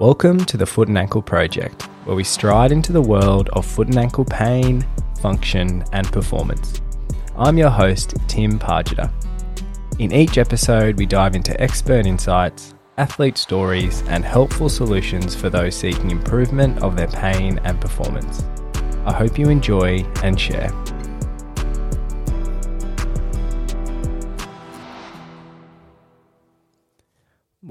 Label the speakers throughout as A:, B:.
A: Welcome to the Foot and Ankle Project, where we stride into the world of foot and ankle pain, function, and performance. I'm your host, Tim Pargeter. In each episode, we dive into expert insights, athlete stories, and helpful solutions for those seeking improvement of their pain and performance. I hope you enjoy and share.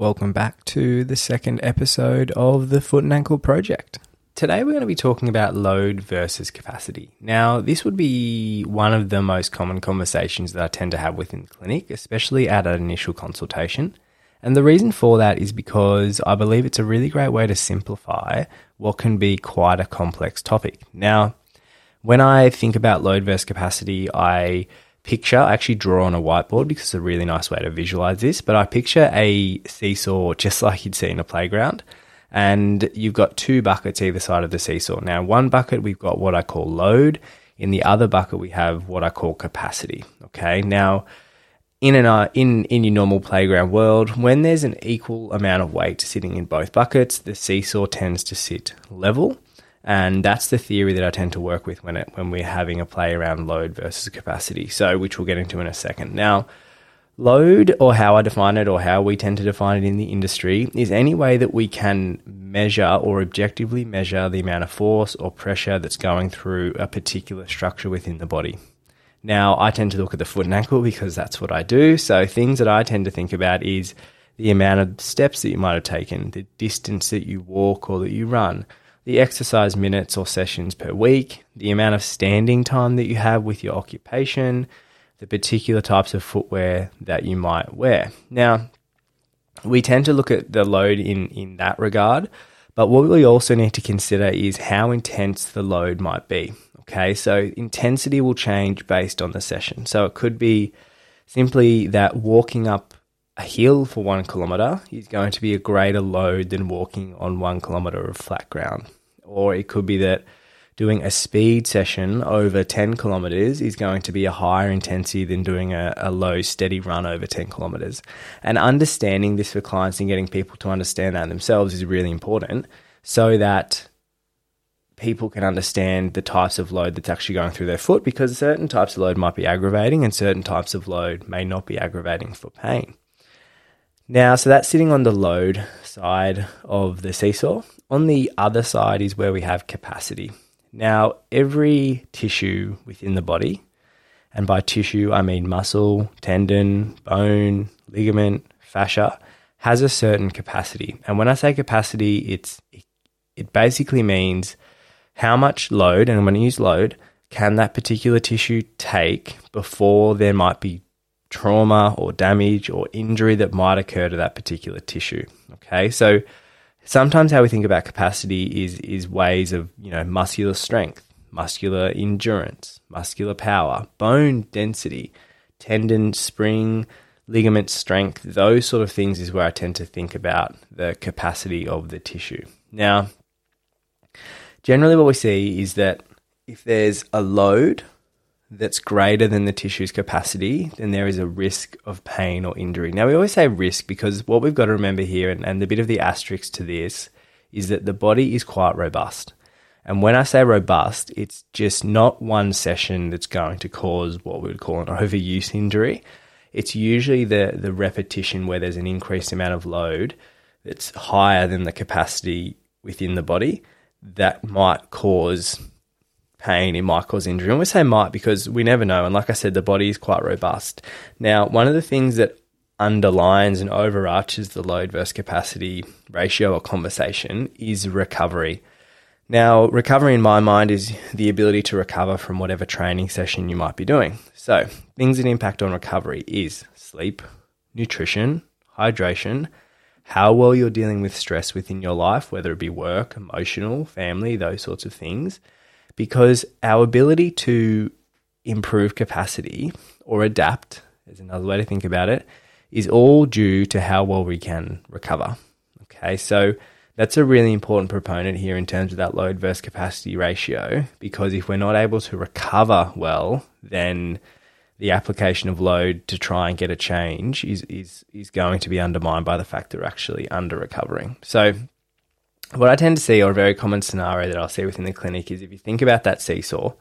A: Welcome back to the second episode of the Foot and Ankle Project. Today we're going to be talking about load versus capacity. Now, this would be one of the most common conversations that I tend to have within the clinic, especially at an initial consultation. And the reason for that is because I believe it's a really great way to simplify what can be quite a complex topic. Now, when I think about load versus capacity, I picture, I actually draw on a whiteboard because it's a really nice way to visualize this, but I picture a seesaw just like you'd see in a playground. And you've got two buckets either side of the seesaw. Now, one bucket we've got what I call load. In the other bucket, we have what I call capacity. Okay. Now, in an uh, in in your normal playground world, when there's an equal amount of weight sitting in both buckets, the seesaw tends to sit level and that's the theory that I tend to work with when it when we're having a play around load versus capacity. So, which we'll get into in a second. Now, load, or how I define it, or how we tend to define it in the industry, is any way that we can measure or objectively measure the amount of force or pressure that's going through a particular structure within the body. Now, I tend to look at the foot and ankle because that's what I do. So, things that I tend to think about is the amount of steps that you might have taken, the distance that you walk or that you run, the exercise minutes or sessions per week, the amount of standing time that you have with your occupation, the particular types of footwear that you might wear. Now, we tend to look at the load in, in that regard, but what we also need to consider is how intense the load might be. Okay, so intensity will change based on the session. So it could be simply that walking up a hill for one kilometer is going to be a greater load than walking on one kilometer of flat ground. Or it could be that doing a speed session over 10 kilometers is going to be a higher intensity than doing a, a, low, steady run over 10 kilometers. And understanding this for clients and getting people to understand that themselves is really important so that people can understand the types of load that's actually going through their foot because certain types of load might be aggravating and certain types of load may not be aggravating for pain. Now, so that's sitting on the load side of the seesaw. On the other side is where we have capacity. Now, every tissue within the body, and by tissue I mean muscle, tendon, bone, ligament, fascia, has a certain capacity. And when I say capacity, it's it basically means how much load, and when I use load, can that particular tissue take before there might be trauma or damage or injury that might occur to that particular tissue. Okay, so sometimes how we think about capacity is is ways of you know muscular strength, muscular endurance, muscular power, bone density, tendon spring, ligament strength. Those sort of things is where I tend to think about the capacity of the tissue. Now, generally, what we see is that if there's a load that's greater than the tissue's capacity, then there is a risk of pain or injury. Now, we always say risk because what we've got to remember here, and, and the bit of the asterisk to this, is that the body is quite robust. And when I say robust, it's just not one session that's going to cause what we would call an overuse injury. It's usually the, the repetition where there's an increased amount of load that's higher than the capacity within the body that might cause pain, it might cause injury. And we say might because we never know. And like I said, the body is quite robust. Now, one of the things that underlines and overarches the load versus capacity ratio or conversation is recovery. Now, recovery in my mind is the ability to recover from whatever training session you might be doing. So, things that impact on recovery is sleep, nutrition, hydration, how well you're dealing with stress within your life, whether it be work, emotional, family, those sorts of things because our ability to improve capacity or adapt, is another way to think about it, is all due to how well we can recover. Okay, so that's a really important proponent here in terms of that load versus capacity ratio because if we're not able to recover well, then the application of load to try and get a change is is is going to be undermined by the fact that we're actually under recovering. So what I tend to see, or a very common scenario that I'll see within the clinic, is if you think about that seesaw,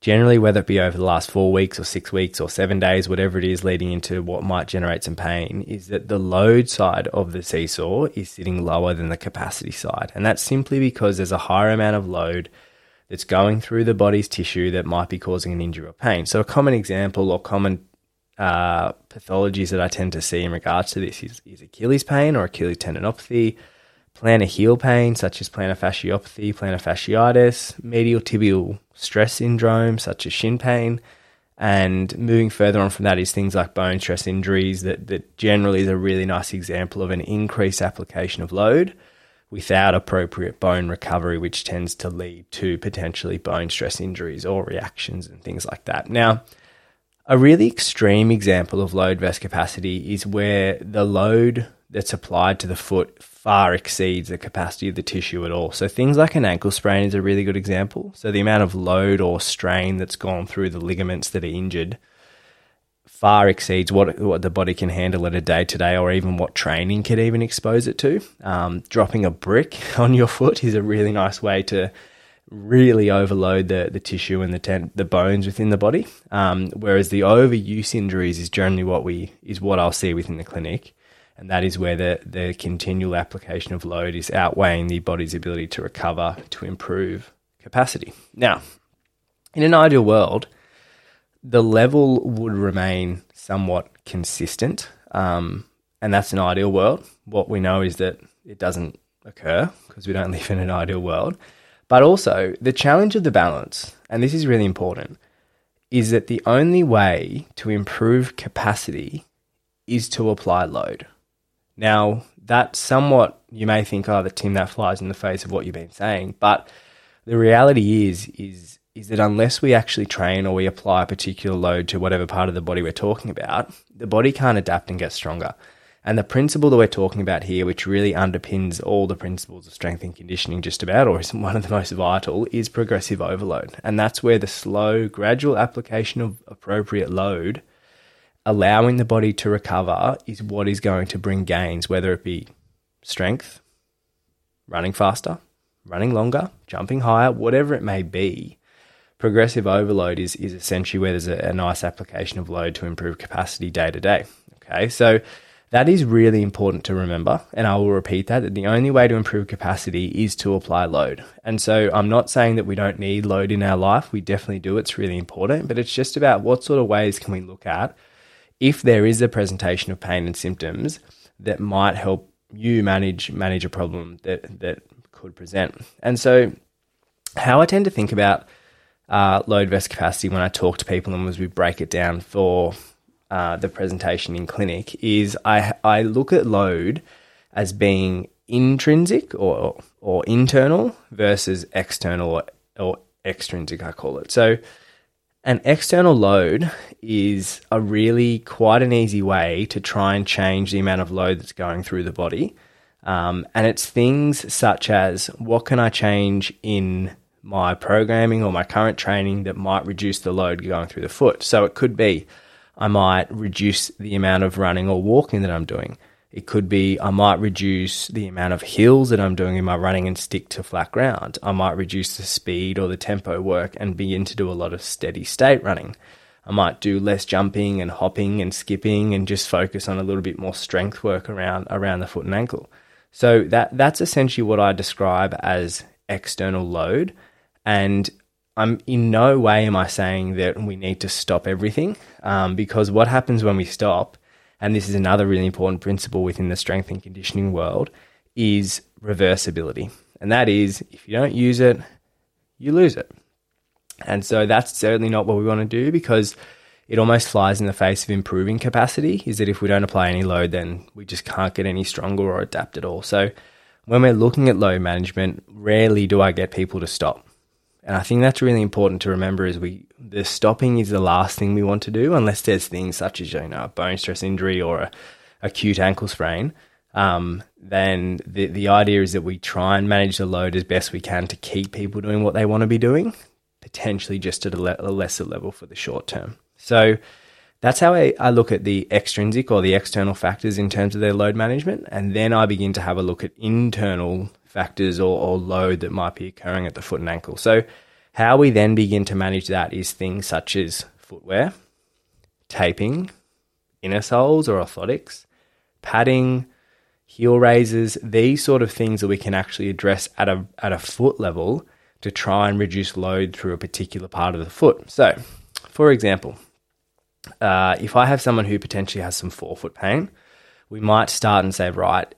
A: generally, whether it be over the last four weeks or six weeks or seven days, whatever it is leading into what might generate some pain, is that the load side of the seesaw is sitting lower than the capacity side. And that's simply because there's a higher amount of load that's going through the body's tissue that might be causing an injury or pain. So, a common example or common uh, pathologies that I tend to see in regards to this is, is Achilles pain or Achilles tendinopathy plantar heel pain, such as plantar fasciopathy, plantar fasciitis, medial tibial stress syndrome, such as shin pain. And moving further on from that is things like bone stress injuries, that, that generally is a really nice example of an increased application of load without appropriate bone recovery, which tends to lead to potentially bone stress injuries or reactions and things like that. Now, a really extreme example of load versus capacity is where the load that's applied to the foot far exceeds the capacity of the tissue at all. So things like an ankle sprain is a really good example. So the amount of load or strain that's gone through the ligaments that are injured far exceeds what what the body can handle at a day to day, or even what training could even expose it to. Um, dropping a brick on your foot is a really nice way to really overload the, the tissue and the ten, the bones within the body. Um, whereas the overuse injuries is generally what we is what I'll see within the clinic and that is where the, the continual application of load is outweighing the body's ability to recover to improve capacity. Now, in an ideal world, the level would remain somewhat consistent, um, and that's an ideal world. What we know is that it doesn't occur because we don't live in an ideal world. But also, the challenge of the balance, and this is really important, is that the only way to improve capacity is to apply load. Now, that somewhat you may think, oh, the Tim, that flies in the face of what you've been saying. But the reality is, is, is that unless we actually train or we apply a particular load to whatever part of the body we're talking about, the body can't adapt and get stronger. And the principle that we're talking about here, which really underpins all the principles of strength and conditioning, just about, or is one of the most vital, is progressive overload. And that's where the slow, gradual application of appropriate load allowing the body to recover is what is going to bring gains, whether it be strength, running faster, running longer, jumping higher, whatever it may be. Progressive overload is, is essentially where there's a, a nice application of load to improve capacity day to day. Okay, so that is really important to remember. And I will repeat that, that the only way to improve capacity is to apply load. And so I'm not saying that we don't need load in our life. We definitely do. It's really important. But it's just about what sort of ways can we look at if there is a presentation of pain and symptoms that might help you manage manage a problem that that could present. And so, how I tend to think about uh, load versus capacity when I talk to people and as we break it down for uh, the presentation in clinic is I I look at load as being intrinsic or or internal versus external or, or extrinsic. I call it so. An external load is a really quite an easy way to try and change the amount of load that's going through the body. Um, and it's things such as what can I change in my programming or my current training that might reduce the load going through the foot. So it could be I might reduce the amount of running or walking that I'm doing. It could be I might reduce the amount of hills that I'm doing in my running and stick to flat ground. I might reduce the speed or the tempo work and begin to do a lot of steady state running. I might do less jumping and hopping and skipping and just focus on a little bit more strength work around around the foot and ankle. So that that's essentially what I describe as external load and I'm in no way am I saying that we need to stop everything um, because what happens when we stop and this is another really important principle within the strength and conditioning world, is reversibility. And that is if you don't use it, you lose it. And so that's certainly not what we want to do because it almost flies in the face of improving capacity. Is that if we don't apply any load, then we just can't get any stronger or adapt at all. So when we're looking at load management, rarely do I get people to stop. And I think that's really important to remember is we the stopping is the last thing we want to do unless there's things such as you know a bone stress injury or a acute ankle sprain. Um, then the the idea is that we try and manage the load as best we can to keep people doing what they want to be doing, potentially just at a, le- a lesser level for the short term. So that's how I, I look at the extrinsic or the external factors in terms of their load management, and then I begin to have a look at internal factors or, or load that might be occurring at the foot and ankle. So, how we then begin to manage that is things such as footwear, taping, inner soles or orthotics, padding, heel raises, these sort of things that we can actually address at a at a foot level to try and reduce load through a particular part of the foot. So, for example, uh, if I have someone who potentially has some forefoot pain, we might start and say, right,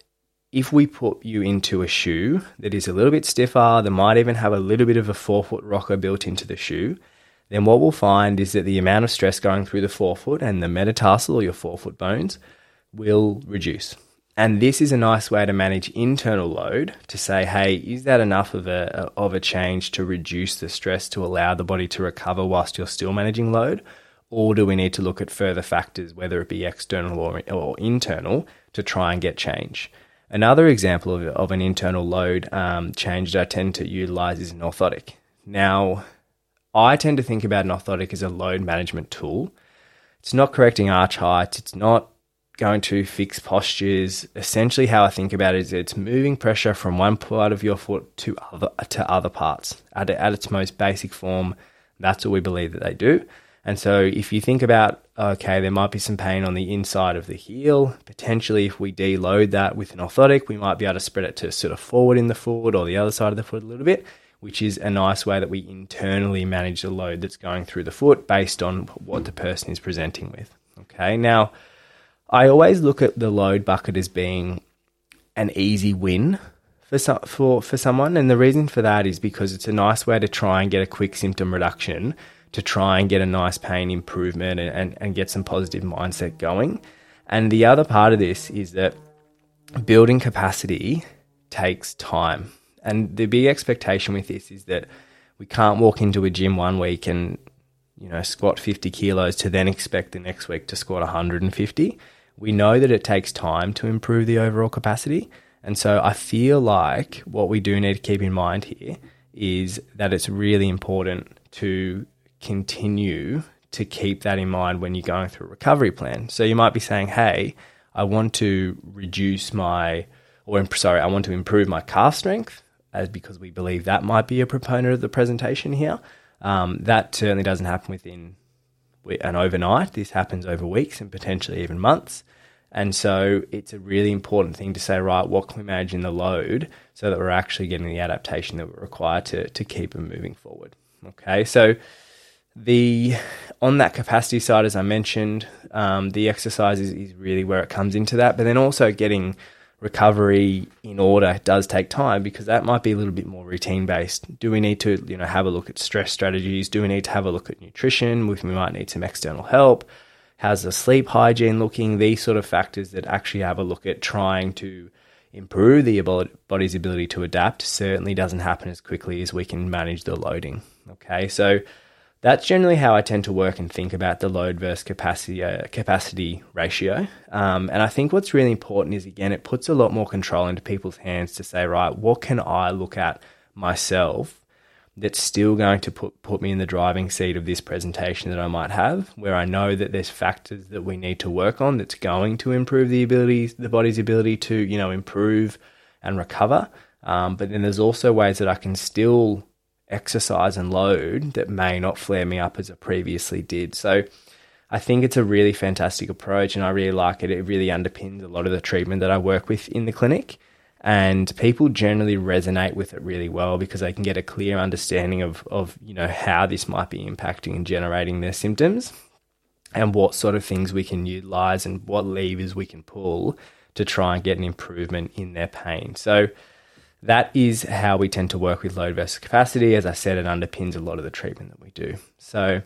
A: if we put you into a shoe that is a little bit stiffer, that might even have a little bit of a forefoot rocker built into the shoe, then what we'll find is that the amount of stress going through the forefoot and the metatarsal or your forefoot bones will reduce. And this is a nice way to manage internal load to say, hey, is that enough of a, of a change to reduce the stress to allow the body to recover whilst you're still managing load? Or do we need to look at further factors, whether it be external or, or internal, to try and get change? Another example of, of an internal load um, change that I tend to utilize is an orthotic. Now, I tend to think about an orthotic as a load management tool. It's not correcting arch height, it's not going to fix postures. Essentially, how I think about it is it's moving pressure from one part of your foot to other to other parts. At, at its most basic form, that's what we believe that they do. And so, if you think about okay, there might be some pain on the inside of the heel. Potentially, if we deload that with an orthotic, we might be able to spread it to sort of forward in the foot or the other side of the foot a little bit, which is a nice way that we internally manage the load that's going through the foot based on what the person is presenting with. Okay, now I always look at the load bucket as being an easy win for some, for for someone, and the reason for that is because it's a nice way to try and get a quick symptom reduction, to try and get a nice pain improvement, and, and, and get some positive mindset going. And the other part of this is that building capacity takes time, and the big expectation with this is that we can't walk into a gym one week and you know squat 50 kilos to then expect the next week to squat 150 we know that it takes time to improve the overall capacity. And so I feel like what we do need to keep in mind here is that it's really important to continue to keep that in mind when you're going through a recovery plan. So you might be saying, hey, I want to reduce my, or sorry, I want to improve my calf strength, as because we believe that might be a proponent of the presentation here. Um, that certainly doesn't happen within and overnight. This happens over weeks and potentially even months. And so it's a really important thing to say, right, what can we manage in the load so that we're actually getting the adaptation that we require to, to keep them moving forward. Okay, so the on that capacity side, as I mentioned, um, the exercise is, is really where it comes into that. But then also getting recovery in order does take time because that might be a little bit more routine based. Do we need to, you know, have a look at stress strategies? Do we need to have a look at nutrition? We might need some external help. How's the sleep hygiene looking? These sort of factors that actually have a look at trying to improve the body's ability to adapt certainly doesn't happen as quickly as we can manage the loading. Okay, so that's generally how I tend to work and think about the load versus capacity uh, capacity ratio. Um, and I think what's really important is again, it puts a lot more control into people's hands to say, right, what can I look at myself that's still going to put put me in the driving seat of this presentation that I might have, where I know that there's factors that we need to work on that's going to improve the ability, the body's ability to you know improve and recover. Um, but then there's also ways that I can still exercise and load that may not flare me up as it previously did. So I think it's a really fantastic approach and I really like it. It really underpins a lot of the treatment that I work with in the clinic. And people generally resonate with it really well because they can get a clear understanding of, of you know how this might be impacting and generating their symptoms and what sort of things we can utilize and what levers we can pull to try and get an improvement in their pain. So that is how we tend to work with load versus capacity. As I said, it underpins a lot of the treatment that we do. So,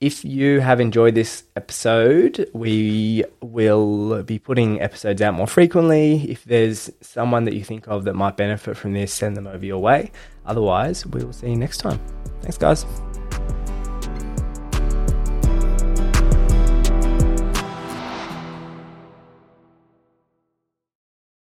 A: if you have enjoyed this episode, we will be putting episodes out more frequently. If there's someone that you think of that might benefit from this, send them over your way. Otherwise, we will see you next time. Thanks, guys.